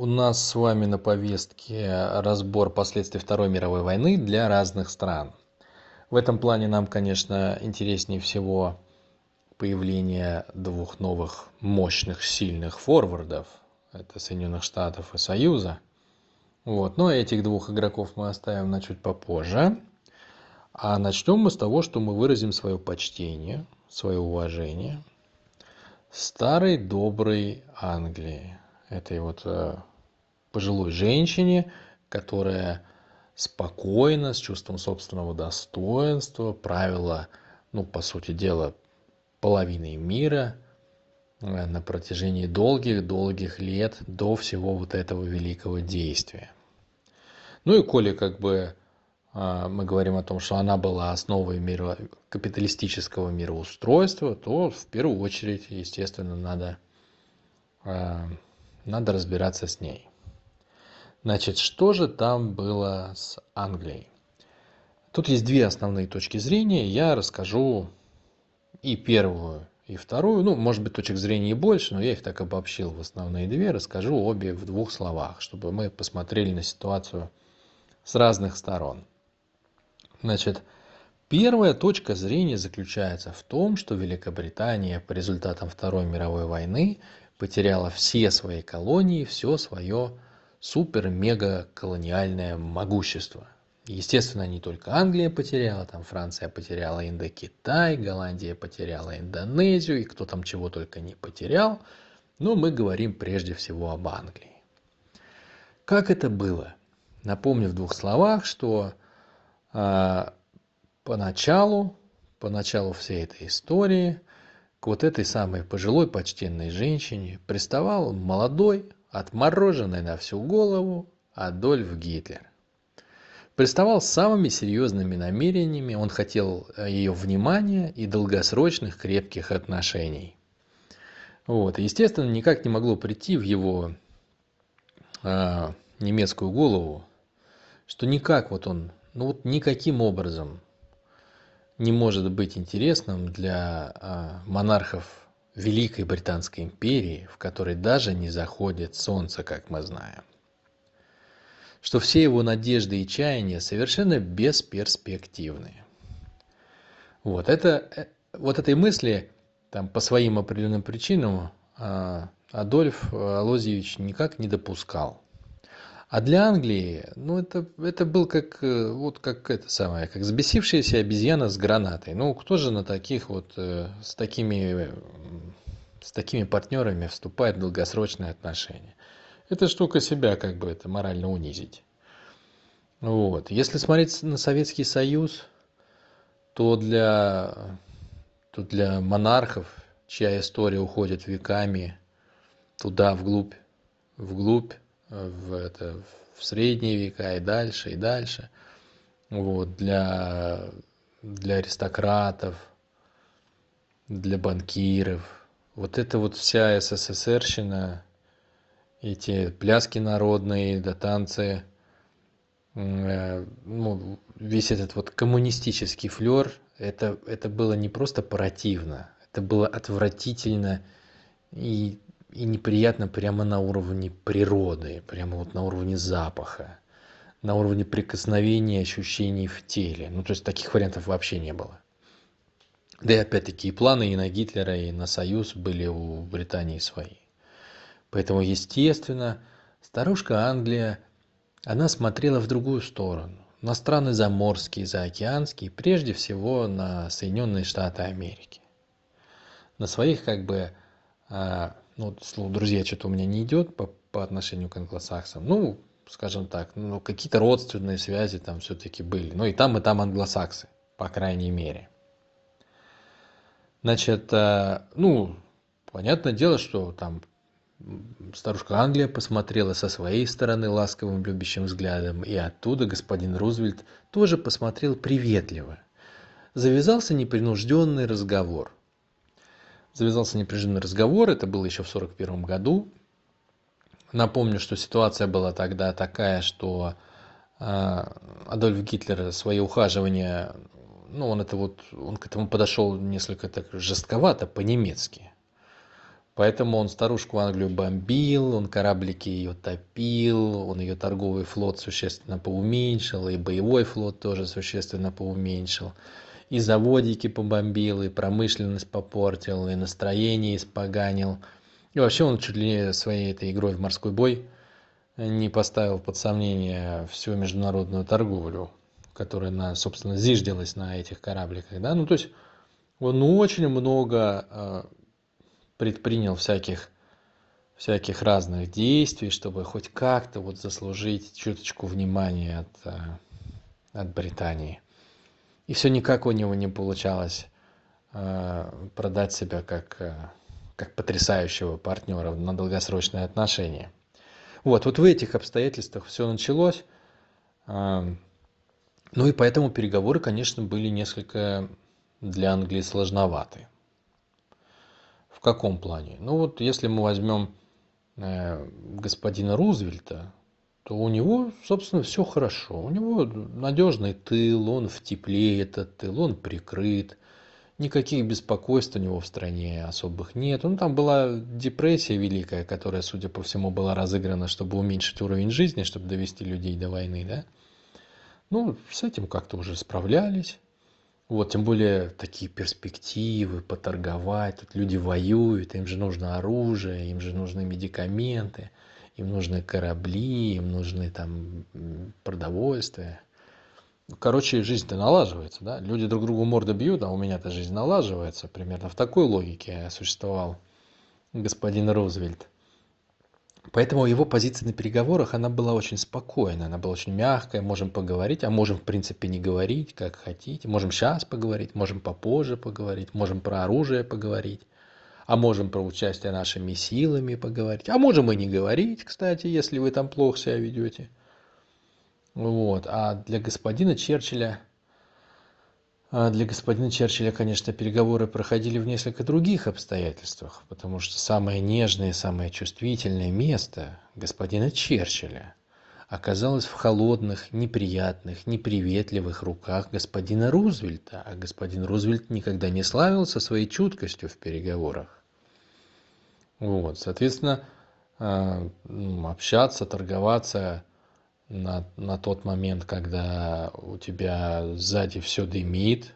у нас с вами на повестке разбор последствий Второй мировой войны для разных стран. В этом плане нам, конечно, интереснее всего появление двух новых мощных, сильных форвардов. Это Соединенных Штатов и Союза. Вот. Но этих двух игроков мы оставим на чуть попозже. А начнем мы с того, что мы выразим свое почтение, свое уважение старой доброй Англии. Этой вот э, пожилой женщине, которая спокойно, с чувством собственного достоинства правила, ну, по сути дела, половиной мира э, на протяжении долгих-долгих лет до всего вот этого великого действия. Ну и коли как бы э, мы говорим о том, что она была основой мира, капиталистического мироустройства, то в первую очередь, естественно, надо, э, надо разбираться с ней. Значит, что же там было с Англией? Тут есть две основные точки зрения. Я расскажу и первую, и вторую. Ну, может быть, точек зрения и больше, но я их так обобщил в основные две. Расскажу обе в двух словах, чтобы мы посмотрели на ситуацию с разных сторон. Значит, первая точка зрения заключается в том, что Великобритания по результатам Второй мировой войны потеряла все свои колонии, все свое супер-мега-колониальное могущество. Естественно, не только Англия потеряла, там Франция потеряла Индокитай, Голландия потеряла Индонезию, и кто там чего только не потерял. Но мы говорим прежде всего об Англии. Как это было? Напомню в двух словах, что э, поначалу, поначалу всей этой истории к вот этой самой пожилой почтенной женщине приставал молодой, отмороженный на всю голову Адольф Гитлер. Приставал с самыми серьезными намерениями, он хотел э, ее внимания и долгосрочных крепких отношений. Вот. Естественно, никак не могло прийти в его э, немецкую голову, что никак вот он, ну вот никаким образом не может быть интересным для э, монархов великой британской империи, в которой даже не заходит солнце, как мы знаем. Что все его надежды и чаяния совершенно бесперспективные. Вот, это, э, вот этой мысли там, по своим определенным причинам а, Адольф Алозьевич никак не допускал. А для Англии, ну, это, это был как, э, вот как это самое, как взбесившаяся обезьяна с гранатой. Ну, кто же на таких вот, э, с такими, с такими партнерами вступает в долгосрочные отношения? Это штука себя как бы это морально унизить. Вот. Если смотреть на Советский Союз, то для, то для монархов, чья история уходит веками туда, вглубь, вглубь в, это, в средние века и дальше, и дальше. Вот, для, для аристократов, для банкиров. Вот это вот вся СССРщина, эти пляски народные, да танцы, э, ну, весь этот вот коммунистический флер, это, это было не просто противно, это было отвратительно и и неприятно прямо на уровне природы, прямо вот на уровне запаха, на уровне прикосновения, ощущений в теле. Ну, то есть таких вариантов вообще не было. Да и опять-таки и планы и на Гитлера, и на Союз были у Британии свои. Поэтому, естественно, старушка Англия, она смотрела в другую сторону, на страны заморские, заокеанские, прежде всего на Соединенные Штаты Америки. На своих как бы а, ну, слово друзья что-то у меня не идет по, по отношению к англосаксам. Ну, скажем так, ну, какие-то родственные связи там все-таки были. Ну, и там, и там англосаксы, по крайней мере. Значит, э, ну, понятное дело, что там старушка Англия посмотрела со своей стороны ласковым любящим взглядом, и оттуда господин Рузвельт тоже посмотрел приветливо. Завязался непринужденный разговор – завязался непрерывный разговор, это было еще в 1941 году. Напомню, что ситуация была тогда такая, что а, Адольф Гитлер свои ухаживания, ну, он это вот, он к этому подошел несколько так жестковато, по-немецки. Поэтому он старушку Англию бомбил, он кораблики ее топил, он ее торговый флот существенно поуменьшил, и боевой флот тоже существенно поуменьшил. И заводики побомбил, и промышленность попортил, и настроение испоганил. И вообще он чуть ли своей этой игрой в морской бой не поставил под сомнение всю международную торговлю, которая, на, собственно, зиждилась на этих корабликах. Да? Ну, то есть он очень много а, предпринял всяких всяких разных действий, чтобы хоть как-то вот заслужить чуточку внимания от, э, от Британии. И все никак у него не получалось э, продать себя как, э, как потрясающего партнера на долгосрочные отношения. Вот, вот в этих обстоятельствах все началось. Ну и поэтому переговоры, конечно, были несколько для Англии сложноваты. В каком плане? Ну вот если мы возьмем э, господина Рузвельта, то у него, собственно, все хорошо. У него надежный тыл, он в тепле этот тыл, он прикрыт. Никаких беспокойств у него в стране особых нет. Ну, там была депрессия великая, которая, судя по всему, была разыграна, чтобы уменьшить уровень жизни, чтобы довести людей до войны, да. Ну, с этим как-то уже справлялись. Вот, тем более такие перспективы, поторговать, тут люди воюют, им же нужно оружие, им же нужны медикаменты, им нужны корабли, им нужны там продовольствие. Короче, жизнь-то налаживается, да? Люди друг другу морды бьют, а у меня-то жизнь налаживается. Примерно в такой логике существовал господин Рузвельт. Поэтому его позиция на переговорах, она была очень спокойная, она была очень мягкая, можем поговорить, а можем в принципе не говорить, как хотите. Можем сейчас поговорить, можем попозже поговорить, можем про оружие поговорить, а можем про участие нашими силами поговорить, а можем и не говорить, кстати, если вы там плохо себя ведете. Вот. А для господина Черчилля а для господина Черчилля, конечно, переговоры проходили в несколько других обстоятельствах, потому что самое нежное, самое чувствительное место господина Черчилля оказалось в холодных, неприятных, неприветливых руках господина Рузвельта, а господин Рузвельт никогда не славился своей чуткостью в переговорах. Вот, соответственно, ну, общаться, торговаться на, на тот момент, когда у тебя сзади все дымит,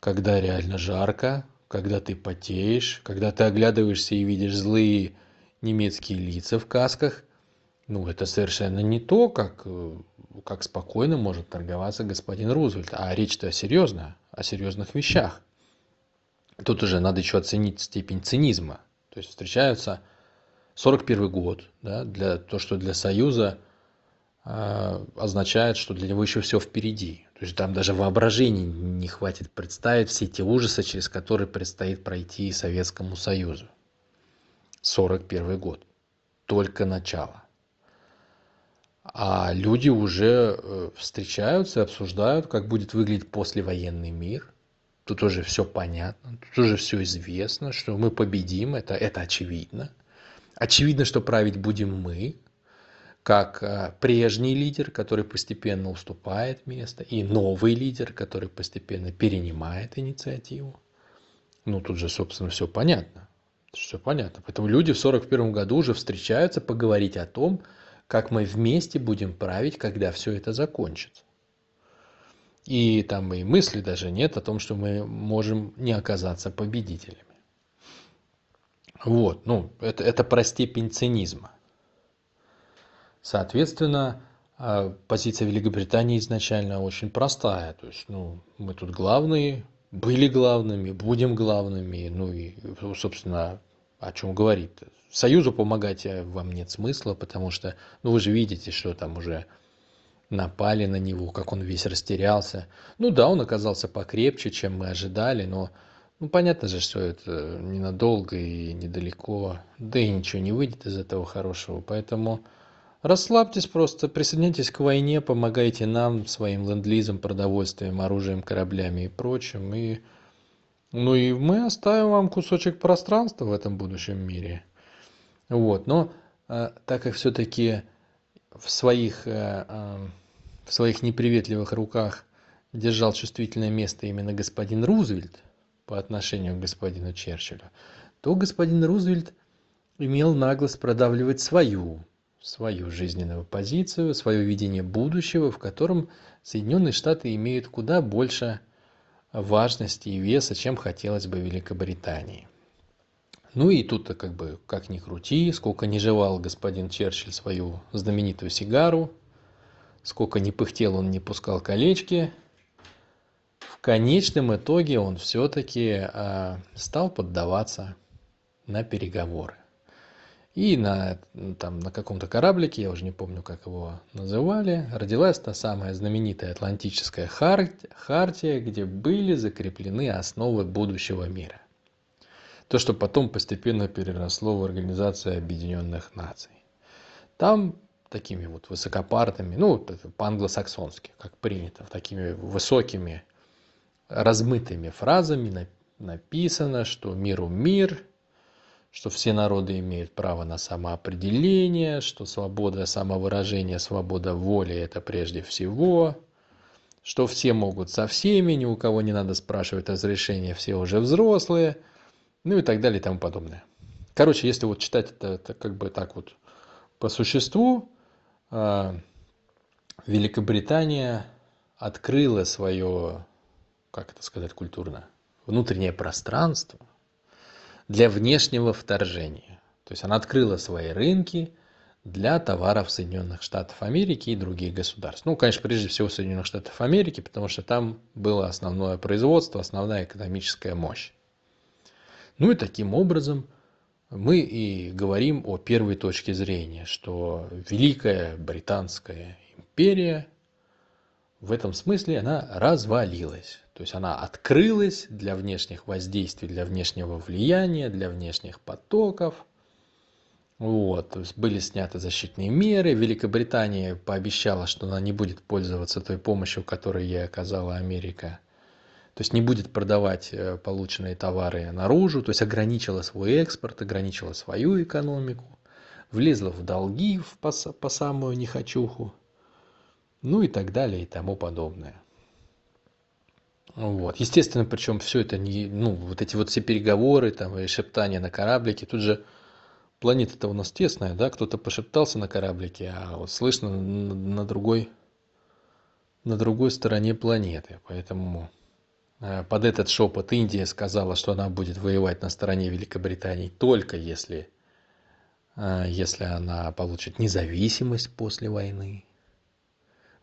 когда реально жарко, когда ты потеешь, когда ты оглядываешься и видишь злые немецкие лица в касках, ну, это совершенно не то, как, как спокойно может торговаться господин Рузвельт. А речь-то серьезная, о серьезных вещах. Тут уже надо еще оценить степень цинизма. То есть встречаются 41 год, да, для, то, что для Союза – а, означает, что для него еще все впереди. То есть там даже воображения не хватит представить все те ужасы, через которые предстоит пройти Советскому Союзу. 41 год. Только начало. А люди уже э, встречаются обсуждают, как будет выглядеть послевоенный мир. Тут уже все понятно, тут уже все известно, что мы победим, это, это очевидно. Очевидно, что править будем мы, как э, прежний лидер, который постепенно уступает место, и новый лидер, который постепенно перенимает инициативу. Ну, тут же, собственно, все понятно. Все понятно. Поэтому люди в 1941 году уже встречаются поговорить о том, как мы вместе будем править, когда все это закончится. И там и мысли даже нет о том, что мы можем не оказаться победителями. Вот, ну, это, это про степень цинизма. Соответственно, а, позиция Великобритании изначально очень простая. То есть, ну, мы тут главные, были главными, будем главными. Ну и, собственно, о чем говорить -то? Союзу помогать вам нет смысла, потому что, ну, вы же видите, что там уже напали на него, как он весь растерялся. Ну да, он оказался покрепче, чем мы ожидали, но ну, понятно же, что это ненадолго и недалеко, да и ничего не выйдет из этого хорошего, поэтому расслабьтесь просто присоединяйтесь к войне помогайте нам своим ленд-лизом продовольствием оружием кораблями и прочим. И ну и мы оставим вам кусочек пространства в этом будущем мире. Вот но э, так как все-таки в своих э, э, в своих неприветливых руках держал чувствительное место именно господин рузвельт по отношению к господину черчиллю то господин Рузвельт имел наглость продавливать свою, свою жизненную позицию, свое видение будущего, в котором Соединенные Штаты имеют куда больше важности и веса, чем хотелось бы Великобритании. Ну и тут как бы, как ни крути, сколько не жевал господин Черчилль свою знаменитую сигару, сколько не пыхтел он, не пускал колечки, в конечном итоге он все-таки э, стал поддаваться на переговоры. И на, там, на каком-то кораблике, я уже не помню, как его называли, родилась та самая знаменитая Атлантическая хартия, где были закреплены основы будущего мира. То, что потом постепенно переросло в Организацию Объединенных Наций. Там такими вот высокопарными, ну, по-англосаксонски, как принято, такими высокими, размытыми фразами написано, что миру мир, что все народы имеют право на самоопределение, что свобода самовыражения, свобода воли – это прежде всего, что все могут со всеми, ни у кого не надо спрашивать разрешения, все уже взрослые, ну и так далее и тому подобное. Короче, если вот читать это, это как бы так вот по существу, Великобритания открыла свое, как это сказать культурно, внутреннее пространство – для внешнего вторжения. То есть она открыла свои рынки для товаров Соединенных Штатов Америки и других государств. Ну, конечно, прежде всего Соединенных Штатов Америки, потому что там было основное производство, основная экономическая мощь. Ну и таким образом мы и говорим о первой точке зрения, что Великая Британская империя в этом смысле она развалилась. То есть она открылась для внешних воздействий, для внешнего влияния, для внешних потоков. Вот, то есть были сняты защитные меры. Великобритания пообещала, что она не будет пользоваться той помощью, которую ей оказала Америка. То есть не будет продавать э, полученные товары наружу, то есть ограничила свой экспорт, ограничила свою экономику, влезла в долги по, по самую нехочуху ну и так далее и тому подобное. Вот. Естественно, причем все это не, ну, вот эти вот все переговоры там и шептания на кораблике, тут же планета-то у нас тесная, да, кто-то пошептался на кораблике, а вот слышно на, на другой, на другой стороне планеты, поэтому под этот шепот Индия сказала, что она будет воевать на стороне Великобритании только если, э, если она получит независимость после войны.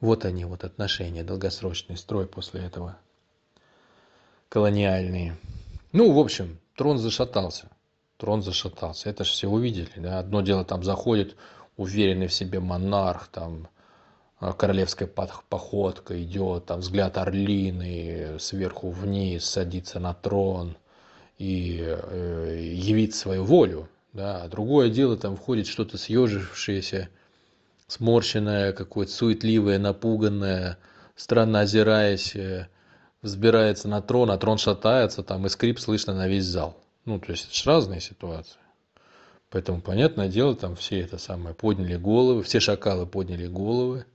Вот они, вот отношения, долгосрочный строй после этого. Колониальные. Ну, в общем, трон зашатался. Трон зашатался. Это же все увидели. Да? Одно дело там заходит уверенный в себе монарх, там а, королевская походка идет, там взгляд орлины сверху вниз, садится на трон и э, явит свою волю. Да? Другое дело, там входит что-то съежившееся, сморщенная, какое-то суетливое, напуганное, странно озираясь, э, взбирается на трон, а трон шатается, там и скрип слышно на весь зал. Ну, то есть это же разные ситуации. Поэтому, понятное дело, там все это самое подняли головы, все шакалы подняли головы.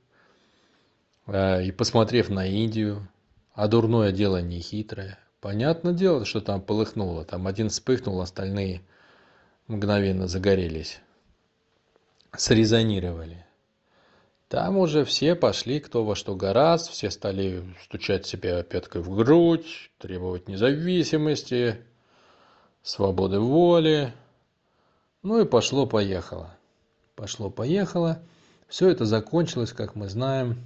А, и посмотрев на Индию, а дурное дело не хитрое. Понятное дело, что там полыхнуло. Там один вспыхнул, остальные мгновенно загорелись. Срезонировали. Там уже все пошли кто во что гораст, все стали стучать себе пяткой в грудь, требовать независимости, свободы воли. Ну и пошло-поехало. Пошло-поехало. Все это закончилось, как мы знаем.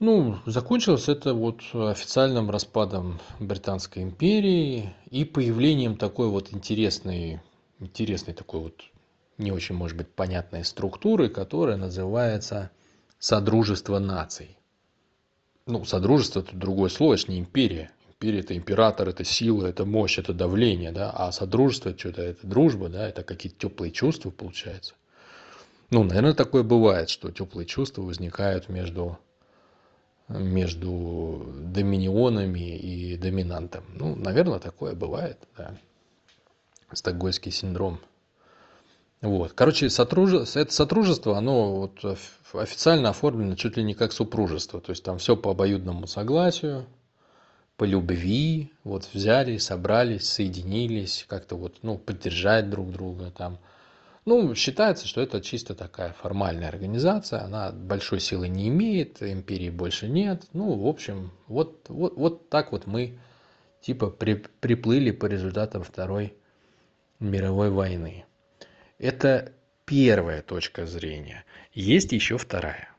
Ну, закончилось это вот официальным распадом Британской империи и появлением такой вот интересной, интересной такой вот не очень, может быть, понятной структуры, которая называется Содружество наций. Ну, Содружество – это другой слой, это не империя. Империя – это император, это сила, это мощь, это давление, да, а Содружество – что-то, это дружба, да, это какие-то теплые чувства, получается. Ну, наверное, такое бывает, что теплые чувства возникают между, между доминионами и доминантом. Ну, наверное, такое бывает, да. Стокгольский синдром – вот. Короче, сотрудничество, это сотрудничество, оно вот официально оформлено чуть ли не как супружество. То есть там все по обоюдному согласию. по любви, вот взяли, собрались, соединились, как-то вот, ну, поддержать друг друга там. Ну, считается, что это чисто такая формальная организация, она большой силы не имеет, империи больше нет. Ну, в общем, вот, вот, вот так вот мы типа при, приплыли по результатам Второй мировой войны. Это первая точка зрения. Есть еще вторая.